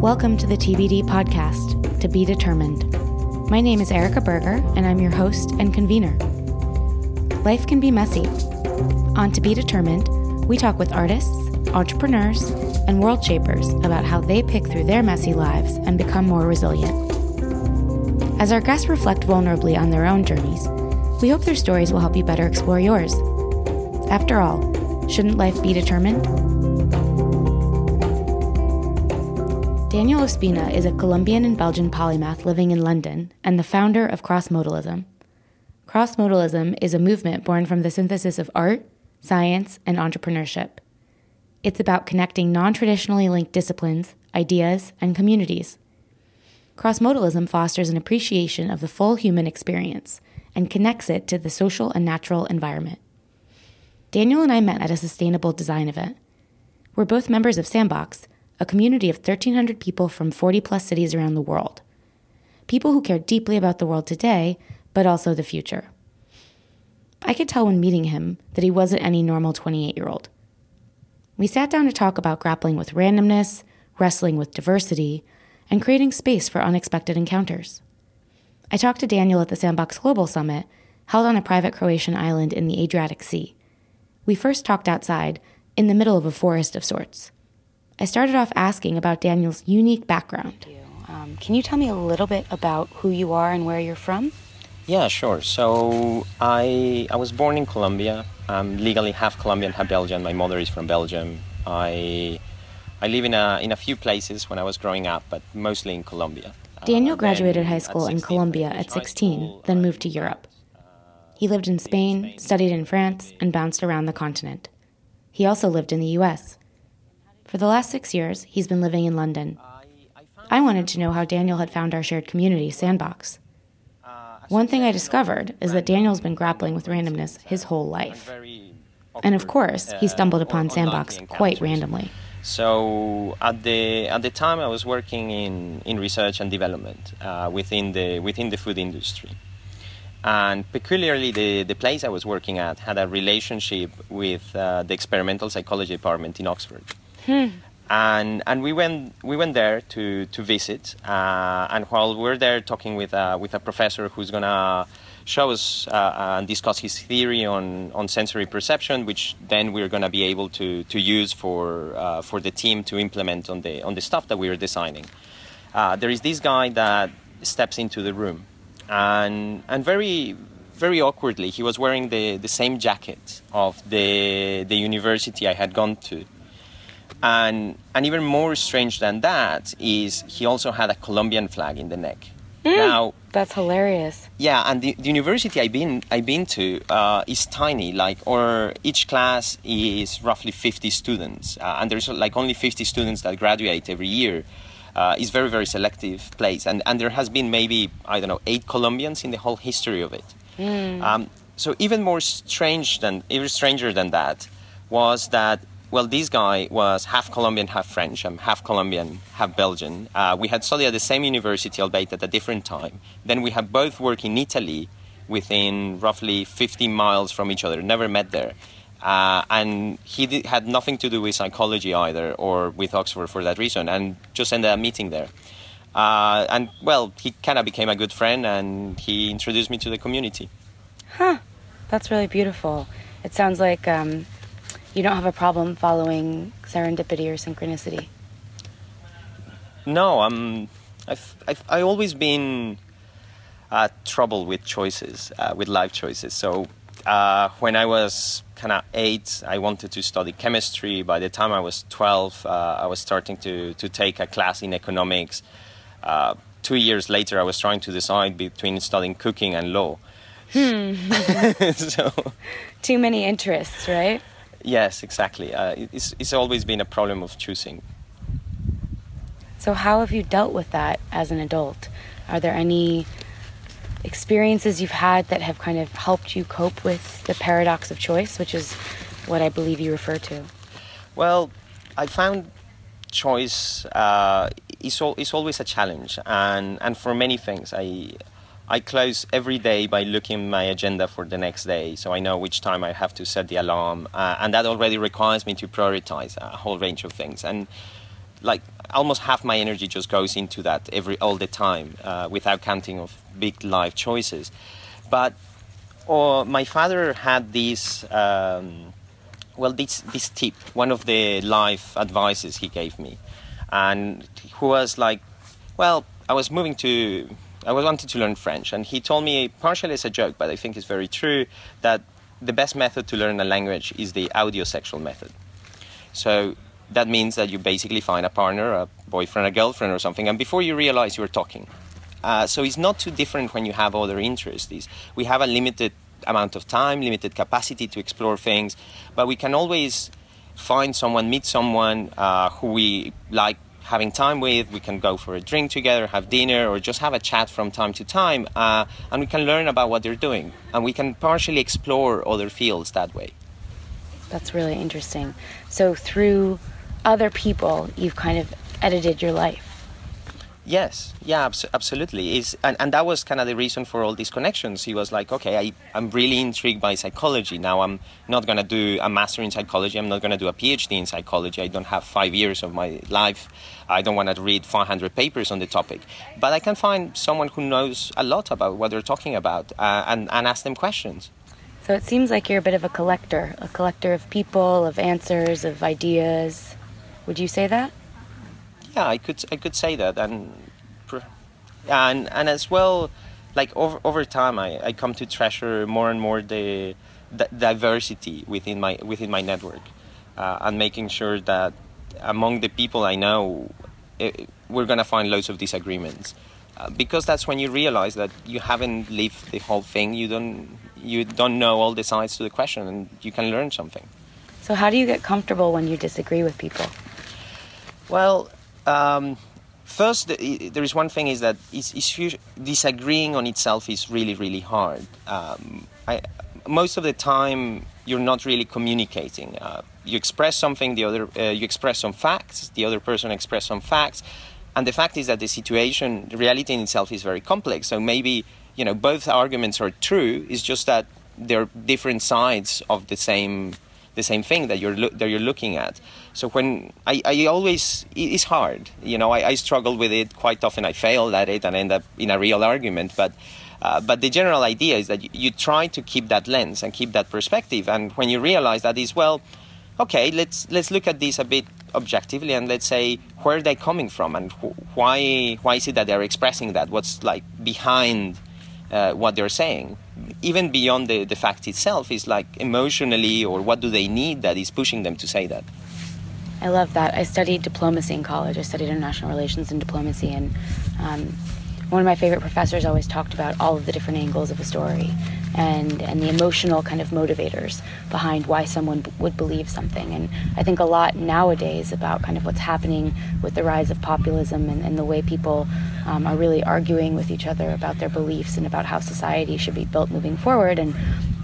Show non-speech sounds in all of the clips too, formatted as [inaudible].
Welcome to the TBD podcast, To Be Determined. My name is Erica Berger, and I'm your host and convener. Life can be messy. On To Be Determined, we talk with artists, entrepreneurs, and world shapers about how they pick through their messy lives and become more resilient. As our guests reflect vulnerably on their own journeys, we hope their stories will help you better explore yours. After all, shouldn't life be determined? Daniel Ospina is a Colombian and Belgian polymath living in London and the founder of crossmodalism. Crossmodalism is a movement born from the synthesis of art, science, and entrepreneurship. It's about connecting non traditionally linked disciplines, ideas, and communities. Crossmodalism fosters an appreciation of the full human experience and connects it to the social and natural environment. Daniel and I met at a sustainable design event. We're both members of Sandbox, a community of 1,300 people from 40 plus cities around the world. People who care deeply about the world today, but also the future. I could tell when meeting him that he wasn't any normal 28 year old. We sat down to talk about grappling with randomness, wrestling with diversity, and creating space for unexpected encounters. I talked to Daniel at the Sandbox Global Summit, held on a private Croatian island in the Adriatic Sea. We first talked outside, in the middle of a forest of sorts. I started off asking about Daniel's unique background. Um, can you tell me a little bit about who you are and where you're from? Yeah, sure. So I I was born in Colombia. I'm legally half Colombian, half Belgian. My mother is from Belgium. I I live in a in a few places when I was growing up, but mostly in Colombia. Daniel uh, graduated high school in Colombia at 16, then moved to Europe. He lived in Spain, studied in France, and bounced around the continent. He also lived in the US. For the last six years, he's been living in London. I wanted to know how Daniel had found our shared community, Sandbox. One thing I discovered is that Daniel's been grappling with randomness his whole life. And of course, he stumbled upon Sandbox quite randomly. So at the at the time, I was working in, in research and development uh, within the within the food industry, and peculiarly, the, the place I was working at had a relationship with uh, the experimental psychology department in Oxford. Hmm. And and we went we went there to to visit. Uh, and while we are there talking with uh, with a professor who's gonna show us uh, and discuss his theory on, on sensory perception, which then we're to be able to, to use for, uh, for the team to implement on the, on the stuff that we are designing. Uh, there is this guy that steps into the room, and, and very, very awkwardly, he was wearing the, the same jacket of the, the university I had gone to. And, and even more strange than that is he also had a Colombian flag in the neck. Mm, now that's hilarious. Yeah, and the, the, university I've been I've been to uh, is tiny. Like, or each class is roughly 50 students, uh, and there's like only 50 students that graduate every year. Uh, it's very very selective place, and and there has been maybe I don't know eight Colombians in the whole history of it. Mm. Um, so even more strange than even stranger than that was that well, this guy was half Colombian, half French. I'm half Colombian, half Belgian. Uh, we had studied at the same university, albeit at a different time. Then we had both worked in Italy within roughly 50 miles from each other, never met there. Uh, and he did, had nothing to do with psychology either, or with Oxford for that reason, and just ended up meeting there. Uh, and well, he kind of became a good friend, and he introduced me to the community. Huh, that's really beautiful. It sounds like um, you don't have a problem following serendipity or synchronicity. No, I'm. I've, I've I always been uh, trouble with choices, uh, with life choices. So uh, when I was kind of eight, I wanted to study chemistry. By the time I was twelve, uh, I was starting to to take a class in economics. Uh, two years later, I was trying to decide between studying cooking and law. Hmm. [laughs] so, [laughs] too many interests, right? Yes, exactly. Uh, it's, it's always been a problem of choosing. So, how have you dealt with that as an adult? Are there any experiences you've had that have kind of helped you cope with the paradox of choice, which is what I believe you refer to? Well, I found choice uh, is, al- is always a challenge, and, and for many things. I, I close every day by looking my agenda for the next day, so I know which time I have to set the alarm, uh, and that already requires me to prioritize a whole range of things. And like almost half my energy just goes into that every all the time uh, without counting of big life choices. But or my father had this um, well this this tip one of the life advices he gave me and who was like well i was moving to i was wanting to learn french and he told me partially as a joke but i think it's very true that the best method to learn a language is the audiosexual method so that means that you basically find a partner a boyfriend a girlfriend or something and before you realize you're talking uh, so it's not too different when you have other interests. We have a limited amount of time, limited capacity to explore things, but we can always find someone, meet someone uh, who we like having time with. We can go for a drink together, have dinner, or just have a chat from time to time, uh, and we can learn about what they're doing, and we can partially explore other fields that way. That's really interesting. So through other people, you've kind of edited your life. Yes, yeah, abs- absolutely. Is and, and that was kind of the reason for all these connections. He was like, okay, I, I'm really intrigued by psychology. Now I'm not going to do a master in psychology. I'm not going to do a PhD in psychology. I don't have five years of my life. I don't want to read 500 papers on the topic. But I can find someone who knows a lot about what they're talking about uh, and, and ask them questions. So it seems like you're a bit of a collector, a collector of people, of answers, of ideas. Would you say that? yeah, I could I could say that, and and and as well, like over over time, I, I come to treasure more and more the, the diversity within my within my network, uh, and making sure that among the people I know, it, we're gonna find loads of disagreements, uh, because that's when you realize that you haven't lived the whole thing. You don't you don't know all the sides to the question, and you can learn something. So how do you get comfortable when you disagree with people? Well, um, first, there is one thing is that it's, disagreeing on itself is really, really hard. Um, I, most of the time, you're not really communicating. Uh, you express something, the other, uh, you express some facts, the other person express some facts, and the fact is that the situation, the reality in itself is very complex. So maybe you know both arguments are true. It's just that they're different sides of the same the same thing that you're lo- that you're looking at. So when I, I always it's hard, you know, I, I struggle with it quite often. I fail at it and end up in a real argument, but. Uh, but the general idea is that you, you, try to keep that lens and keep that perspective. And when you realize that is well, okay, let's let's look at this a bit objectively and let's say where are they coming from and wh- why why is it that they're expressing that? What's like behind uh, what they're saying? even beyond the, the fact itself is like emotionally or what do they need that is pushing them to say that. I love that. I studied diplomacy in college. I studied international relations and diplomacy and um, one of my favorite professors always talked about all of the different angles of a story and, and the emotional kind of motivators behind why someone would believe something. And I think a lot nowadays about kind of what's happening with the rise of populism and, and the way people um, are really arguing with each other about their beliefs and about how society should be built moving forward. And,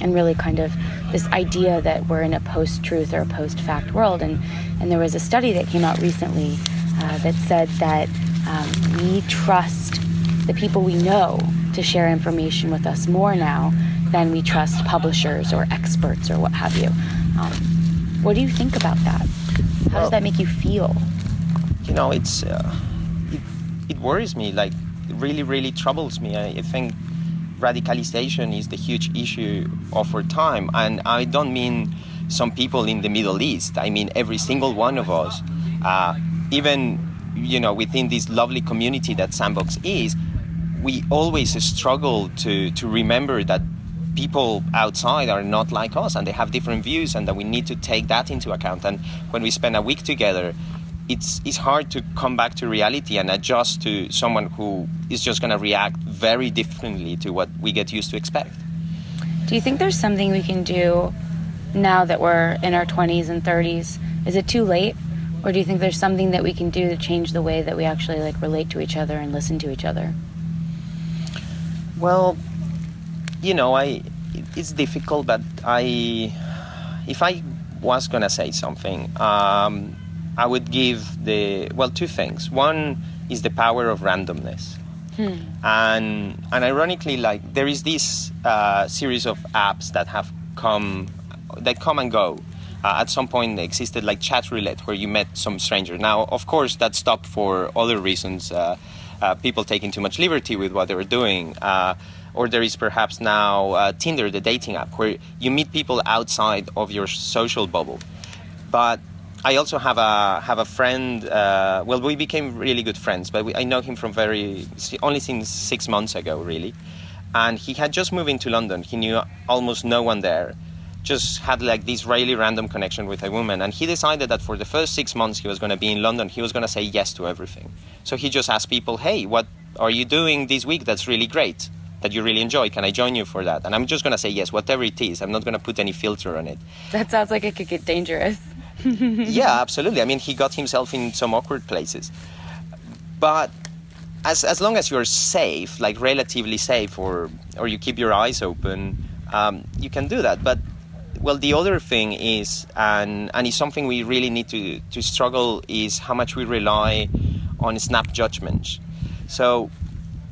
and really kind of this idea that we're in a post truth or a post fact world. And, and there was a study that came out recently uh, that said that um, we trust the people we know to share information with us more now than we trust publishers or experts or what have you. Um, what do you think about that? How well, does that make you feel? You know, it's uh, it, it worries me. Like, it really, really troubles me. I, I think radicalization is the huge issue of our time, and I don't mean some people in the Middle East. I mean every single one of us. Uh, even you know within this lovely community that Sandbox is, we always struggle to to remember that people outside are not like us and they have different views and that we need to take that into account. And when we spend a week together it's it's hard to come back to reality and adjust to someone who is just going to react very differently to what we get used to expect. Do you think there's something we can do now that we're in our 20s and 30s is it too late? Or do you think there's something that we can do to change the way that we actually like relate to each other and listen to each other? Well you know, I it's difficult, but I if I was gonna say something, um, I would give the well two things. One is the power of randomness, hmm. and and ironically, like there is this uh, series of apps that have come that come and go. Uh, at some point, they existed like chat roulette where you met some stranger. Now, of course, that stopped for other reasons. Uh, uh, people taking too much liberty with what they were doing. Or there is perhaps now uh, Tinder, the dating app, where you meet people outside of your social bubble. But I also have a have a friend. Uh, well, we became really good friends, but we, I know him from very only since six months ago, really. And he had just moved into London. He knew almost no one there. Just had like this really random connection with a woman, and he decided that for the first six months he was going to be in London, he was going to say yes to everything. So he just asked people, "Hey, what are you doing this week? That's really great." That you really enjoy. Can I join you for that? And I'm just going to say yes, whatever it is. I'm not going to put any filter on it. That sounds like it could get dangerous. [laughs] yeah, absolutely. I mean, he got himself in some awkward places. But as, as long as you're safe, like relatively safe, or, or you keep your eyes open, um, you can do that. But well, the other thing is, and, and it's something we really need to, to struggle, is how much we rely on snap judgments. So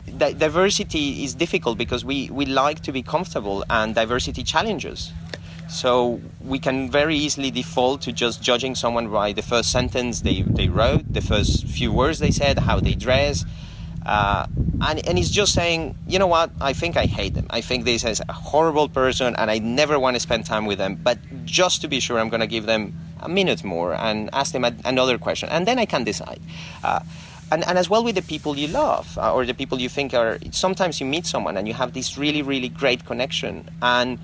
diversity is difficult because we, we like to be comfortable and diversity challenges. So we can very easily default to just judging someone by the first sentence they, they wrote, the first few words they said, how they dress. Uh, and, and it's just saying, you know what, I think I hate them. I think this is a horrible person and I never want to spend time with them. But just to be sure, I'm going to give them a minute more and ask them another question. And then I can decide. Uh, and, and as well with the people you love uh, or the people you think are sometimes you meet someone and you have this really really great connection. And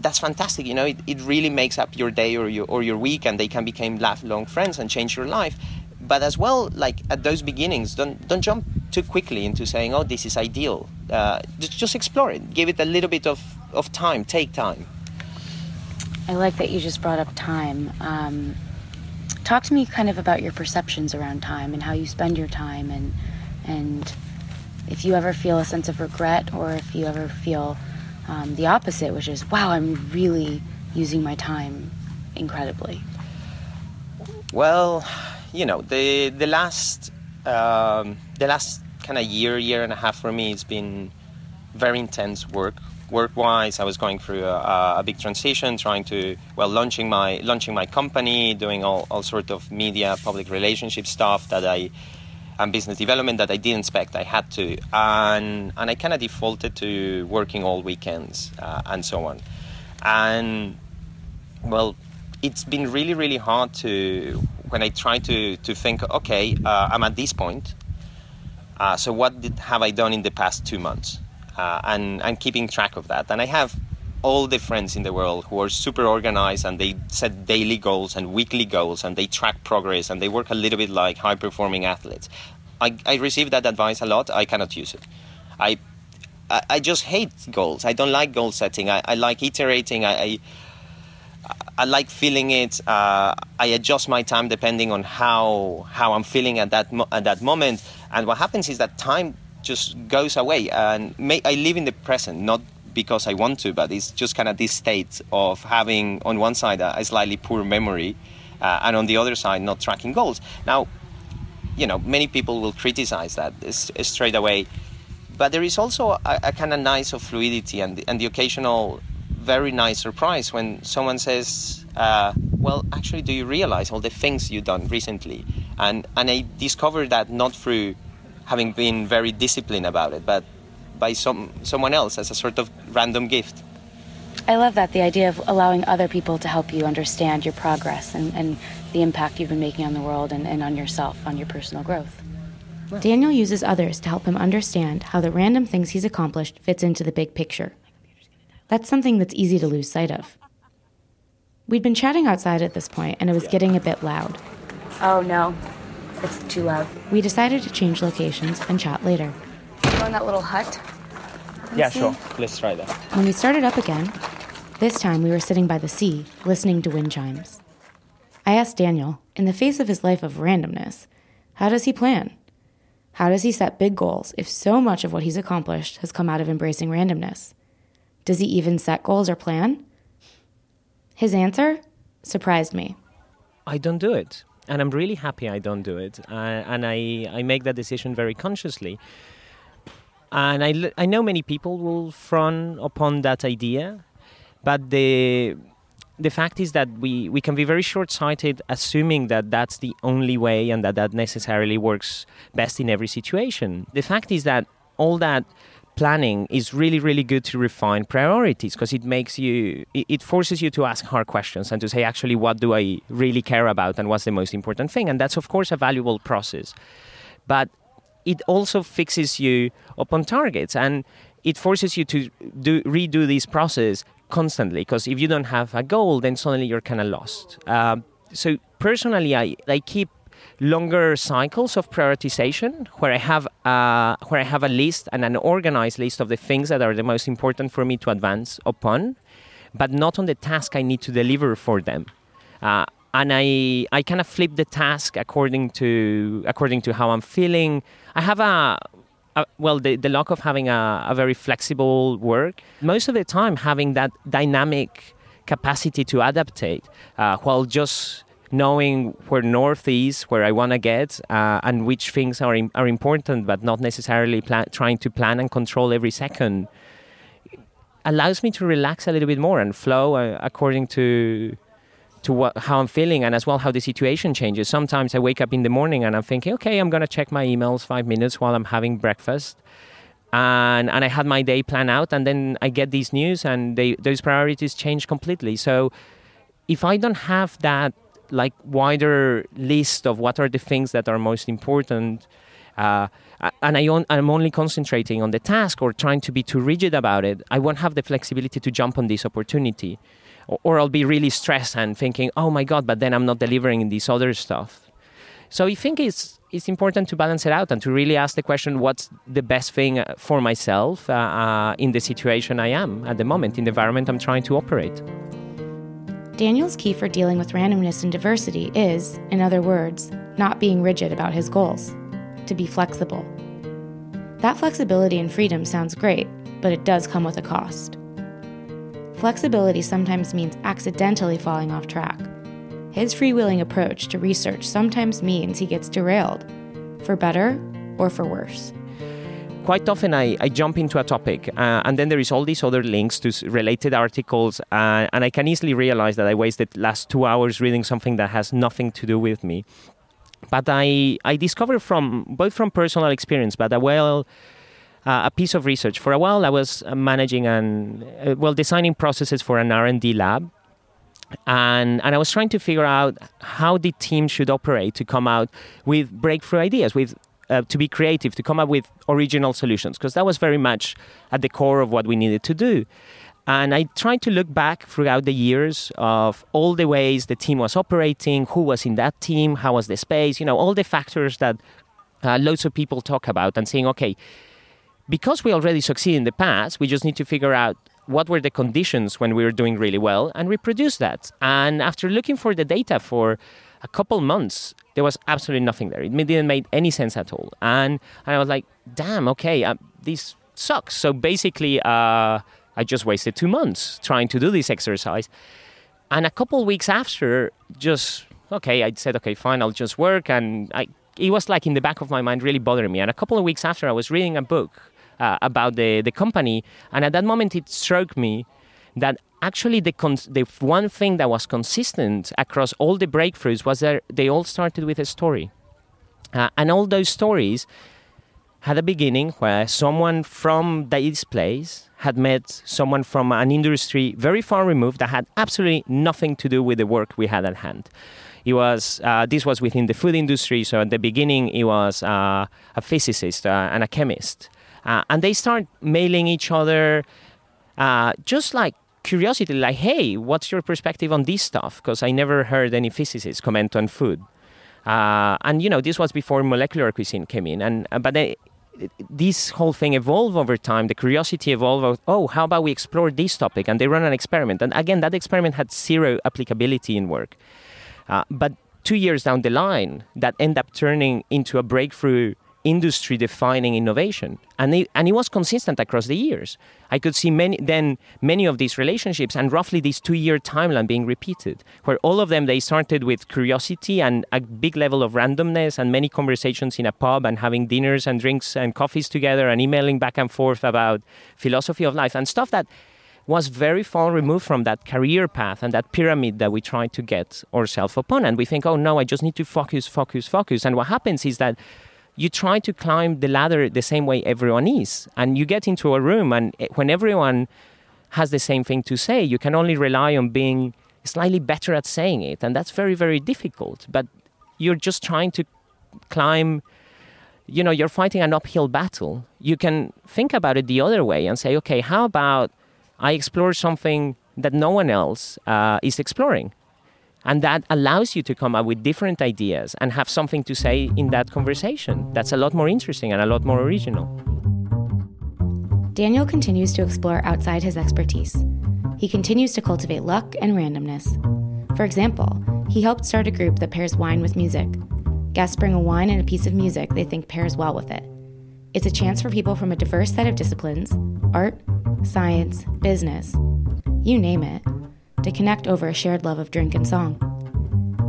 that's fantastic you know it, it really makes up your day or your, or your week and they can become lifelong friends and change your life. But as well like at those beginnings don't don't jump too quickly into saying oh this is ideal. Uh, just, just explore it. Give it a little bit of, of time. Take time. I like that you just brought up time. Um, talk to me kind of about your perceptions around time and how you spend your time and and if you ever feel a sense of regret or if you ever feel um, the opposite which is wow i'm really using my time incredibly. Well you know the the last um, the last kind of year year and a half for me it's been very intense work work-wise, I was going through a, a, big transition, trying to well launching my launching my company, doing all, all sort of media, public relationship stuff that I and business development that I didn't expect I had to, and and I kind of defaulted to working all weekends uh, and so on, and well, it's been really really hard to when I try to to think, okay, uh, I'm at this point. Uh, so what did, have I done in the past two months? Uh, and, and keeping track of that. And I have all the friends in the world who are super organized and they set daily goals and weekly goals and they track progress and they work a little bit like high performing athletes. I, I receive that advice a lot. I cannot use it. I, I, just hate goals. I don't like goal setting. I, I like iterating. I, I, I like feeling it. Uh, I adjust my time depending on how how I'm feeling at that mo- at that moment. And what happens is that time just goes away. And may, I live in the present, not because I want to, but it's just kind of this state of having on one side a, a slightly poor memory, uh, and on the other side not tracking goals. Now, you know, many people will criticize that straight away, but there is also a, a kind of nice of fluidity and and the occasional very nice surprise when someone says, uh, "Well, actually, do you realize all the things you've done recently?" And and I discovered that not through having been very disciplined about it, but by some someone else as a sort of random gift. I love that the idea of allowing other people to help you understand your progress and, and the impact you've been making on the world and, and on yourself, on your personal growth. Daniel uses others to help him understand how the random things he's accomplished fits into the big picture. That's something that's easy to lose sight of. We'd been chatting outside at this point, and it was getting a bit loud. Oh no, it's too loud. We decided to change locations and chat later. Go in that little hut. Yeah, see? sure. Let's try that. When we started up again, this time we were sitting by the sea, listening to wind chimes. I asked Daniel, in the face of his life of randomness, how does he plan? How does he set big goals if so much of what he's accomplished has come out of embracing randomness? Does he even set goals or plan? His answer surprised me. I don't do it and I'm really happy I don't do it. Uh, and I, I make that decision very consciously. And I, I know many people will frown upon that idea, but the the fact is that we, we can be very short sighted assuming that that's the only way and that that necessarily works best in every situation. The fact is that all that planning is really really good to refine priorities because it makes you it forces you to ask hard questions and to say actually what do i really care about and what's the most important thing? And that's of course a valuable process. But it also fixes you upon targets and it forces you to do redo this process constantly because if you don't have a goal then suddenly you're kind of lost. Uh, so personally I, I keep longer cycles of prioritization where I have uh, where I have a list and an organized list of the things that are the most important for me to advance upon, but not on the task I need to deliver for them. Uh, and I I kind of flip the task according to according to how I'm feeling. I have a, a well the, the luck of having a, a very flexible work. Most of the time, having that dynamic capacity to adaptate uh, while just knowing where north is, where I want to get, uh, and which things are are important, but not necessarily plan- trying to plan and control every second, allows me to relax a little bit more and flow uh, according to to what, how I'm feeling and as well how the situation changes. Sometimes I wake up in the morning and I'm thinking, okay, I'm gonna check my emails five minutes while I'm having breakfast. And, and I had my day planned out, and then I get these news, and they, those priorities change completely. So, if I don't have that like wider list of what are the things that are most important uh, and I on, I'm only concentrating on the task or trying to be too rigid about it, I won't have the flexibility to jump on this opportunity. Or, or I'll be really stressed and thinking, oh my God, but then I'm not delivering this other stuff. So I think it's, it's important to balance it out and to really ask the question what's the best thing for myself uh, uh, in the situation I am at the moment, in the environment I'm trying to operate. Daniel's key for dealing with randomness and diversity is, in other words, not being rigid about his goals, to be flexible. That flexibility and freedom sounds great, but it does come with a cost. Flexibility sometimes means accidentally falling off track. His freewheeling approach to research sometimes means he gets derailed, for better or for worse quite often I, I jump into a topic uh, and then there is all these other links to related articles uh, and I can easily realize that I wasted last two hours reading something that has nothing to do with me. But I, I discovered from both from personal experience, but a well uh, a piece of research. For a while, I was uh, managing and uh, well designing processes for an R and D lab, and and I was trying to figure out how the team should operate to come out with breakthrough ideas, with uh, to be creative, to come up with original solutions, because that was very much at the core of what we needed to do. And I tried to look back throughout the years of all the ways the team was operating, who was in that team, how was the space, you know, all the factors that uh, loads of people talk about, and saying, okay, because we already succeeded in the past, we just need to figure out what were the conditions when we were doing really well and reproduce that. And after looking for the data for a couple months, there was absolutely nothing there. It didn't make any sense at all. And, and I was like, damn, okay, uh, this sucks. So basically, uh, I just wasted two months trying to do this exercise. And a couple weeks after, just, okay, I said, okay, fine, I'll just work. And I, it was like in the back of my mind, really bothering me. And a couple of weeks after, I was reading a book uh, about the, the company. And at that moment, it struck me that actually the, cons- the one thing that was consistent across all the breakthroughs was that they all started with a story. Uh, and all those stories had a beginning where someone from this place had met someone from an industry very far removed that had absolutely nothing to do with the work we had at hand. It was uh, this was within the food industry, so at the beginning it was uh, a physicist uh, and a chemist, uh, and they start mailing each other uh, just like curiosity, like, hey, what's your perspective on this stuff? Because I never heard any physicists comment on food. Uh, and you know, this was before molecular cuisine came in, and uh, but they, this whole thing evolved over time. The curiosity evolved. oh, how about we explore this topic? And they run an experiment. And again, that experiment had zero applicability in work. Uh, but two years down the line, that end up turning into a breakthrough industry defining innovation and it, and it was consistent across the years i could see many then many of these relationships and roughly this two year timeline being repeated where all of them they started with curiosity and a big level of randomness and many conversations in a pub and having dinners and drinks and coffees together and emailing back and forth about philosophy of life and stuff that was very far removed from that career path and that pyramid that we try to get ourselves upon. And we think, oh no, I just need to focus, focus, focus. And what happens is that you try to climb the ladder the same way everyone is. And you get into a room, and when everyone has the same thing to say, you can only rely on being slightly better at saying it. And that's very, very difficult. But you're just trying to climb you know you're fighting an uphill battle you can think about it the other way and say okay how about i explore something that no one else uh, is exploring and that allows you to come up with different ideas and have something to say in that conversation. That's a lot more interesting and a lot more original. Daniel continues to explore outside his expertise. He continues to cultivate luck and randomness. For example he helped start a group that pairs wine with music. Guests bring a wine and a piece of music they think pairs well with it. It's a chance for people from a diverse set of disciplines art, science, business, you name it to connect over a shared love of drink and song.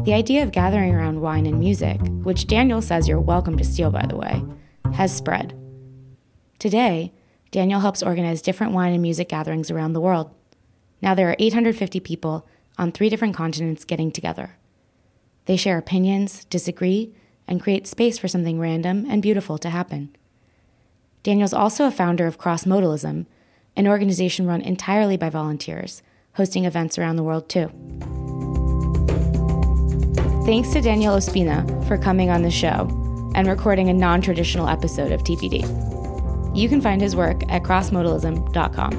The idea of gathering around wine and music, which Daniel says you're welcome to steal, by the way, has spread. Today, Daniel helps organize different wine and music gatherings around the world. Now there are 850 people on three different continents getting together. They share opinions, disagree, and create space for something random and beautiful to happen. Daniel's also a founder of Cross Modalism, an organization run entirely by volunteers, hosting events around the world too. Thanks to Daniel Ospina for coming on the show and recording a non traditional episode of TBD. You can find his work at crossmodalism.com.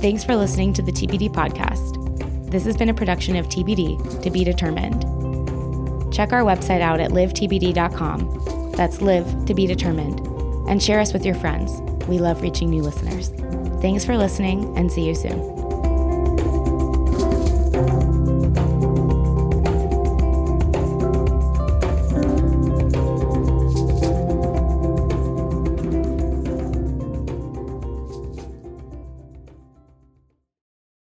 Thanks for listening to the TBD podcast. This has been a production of TBD to be determined check our website out at livetbd.com. That's live to be determined. And share us with your friends. We love reaching new listeners. Thanks for listening and see you soon.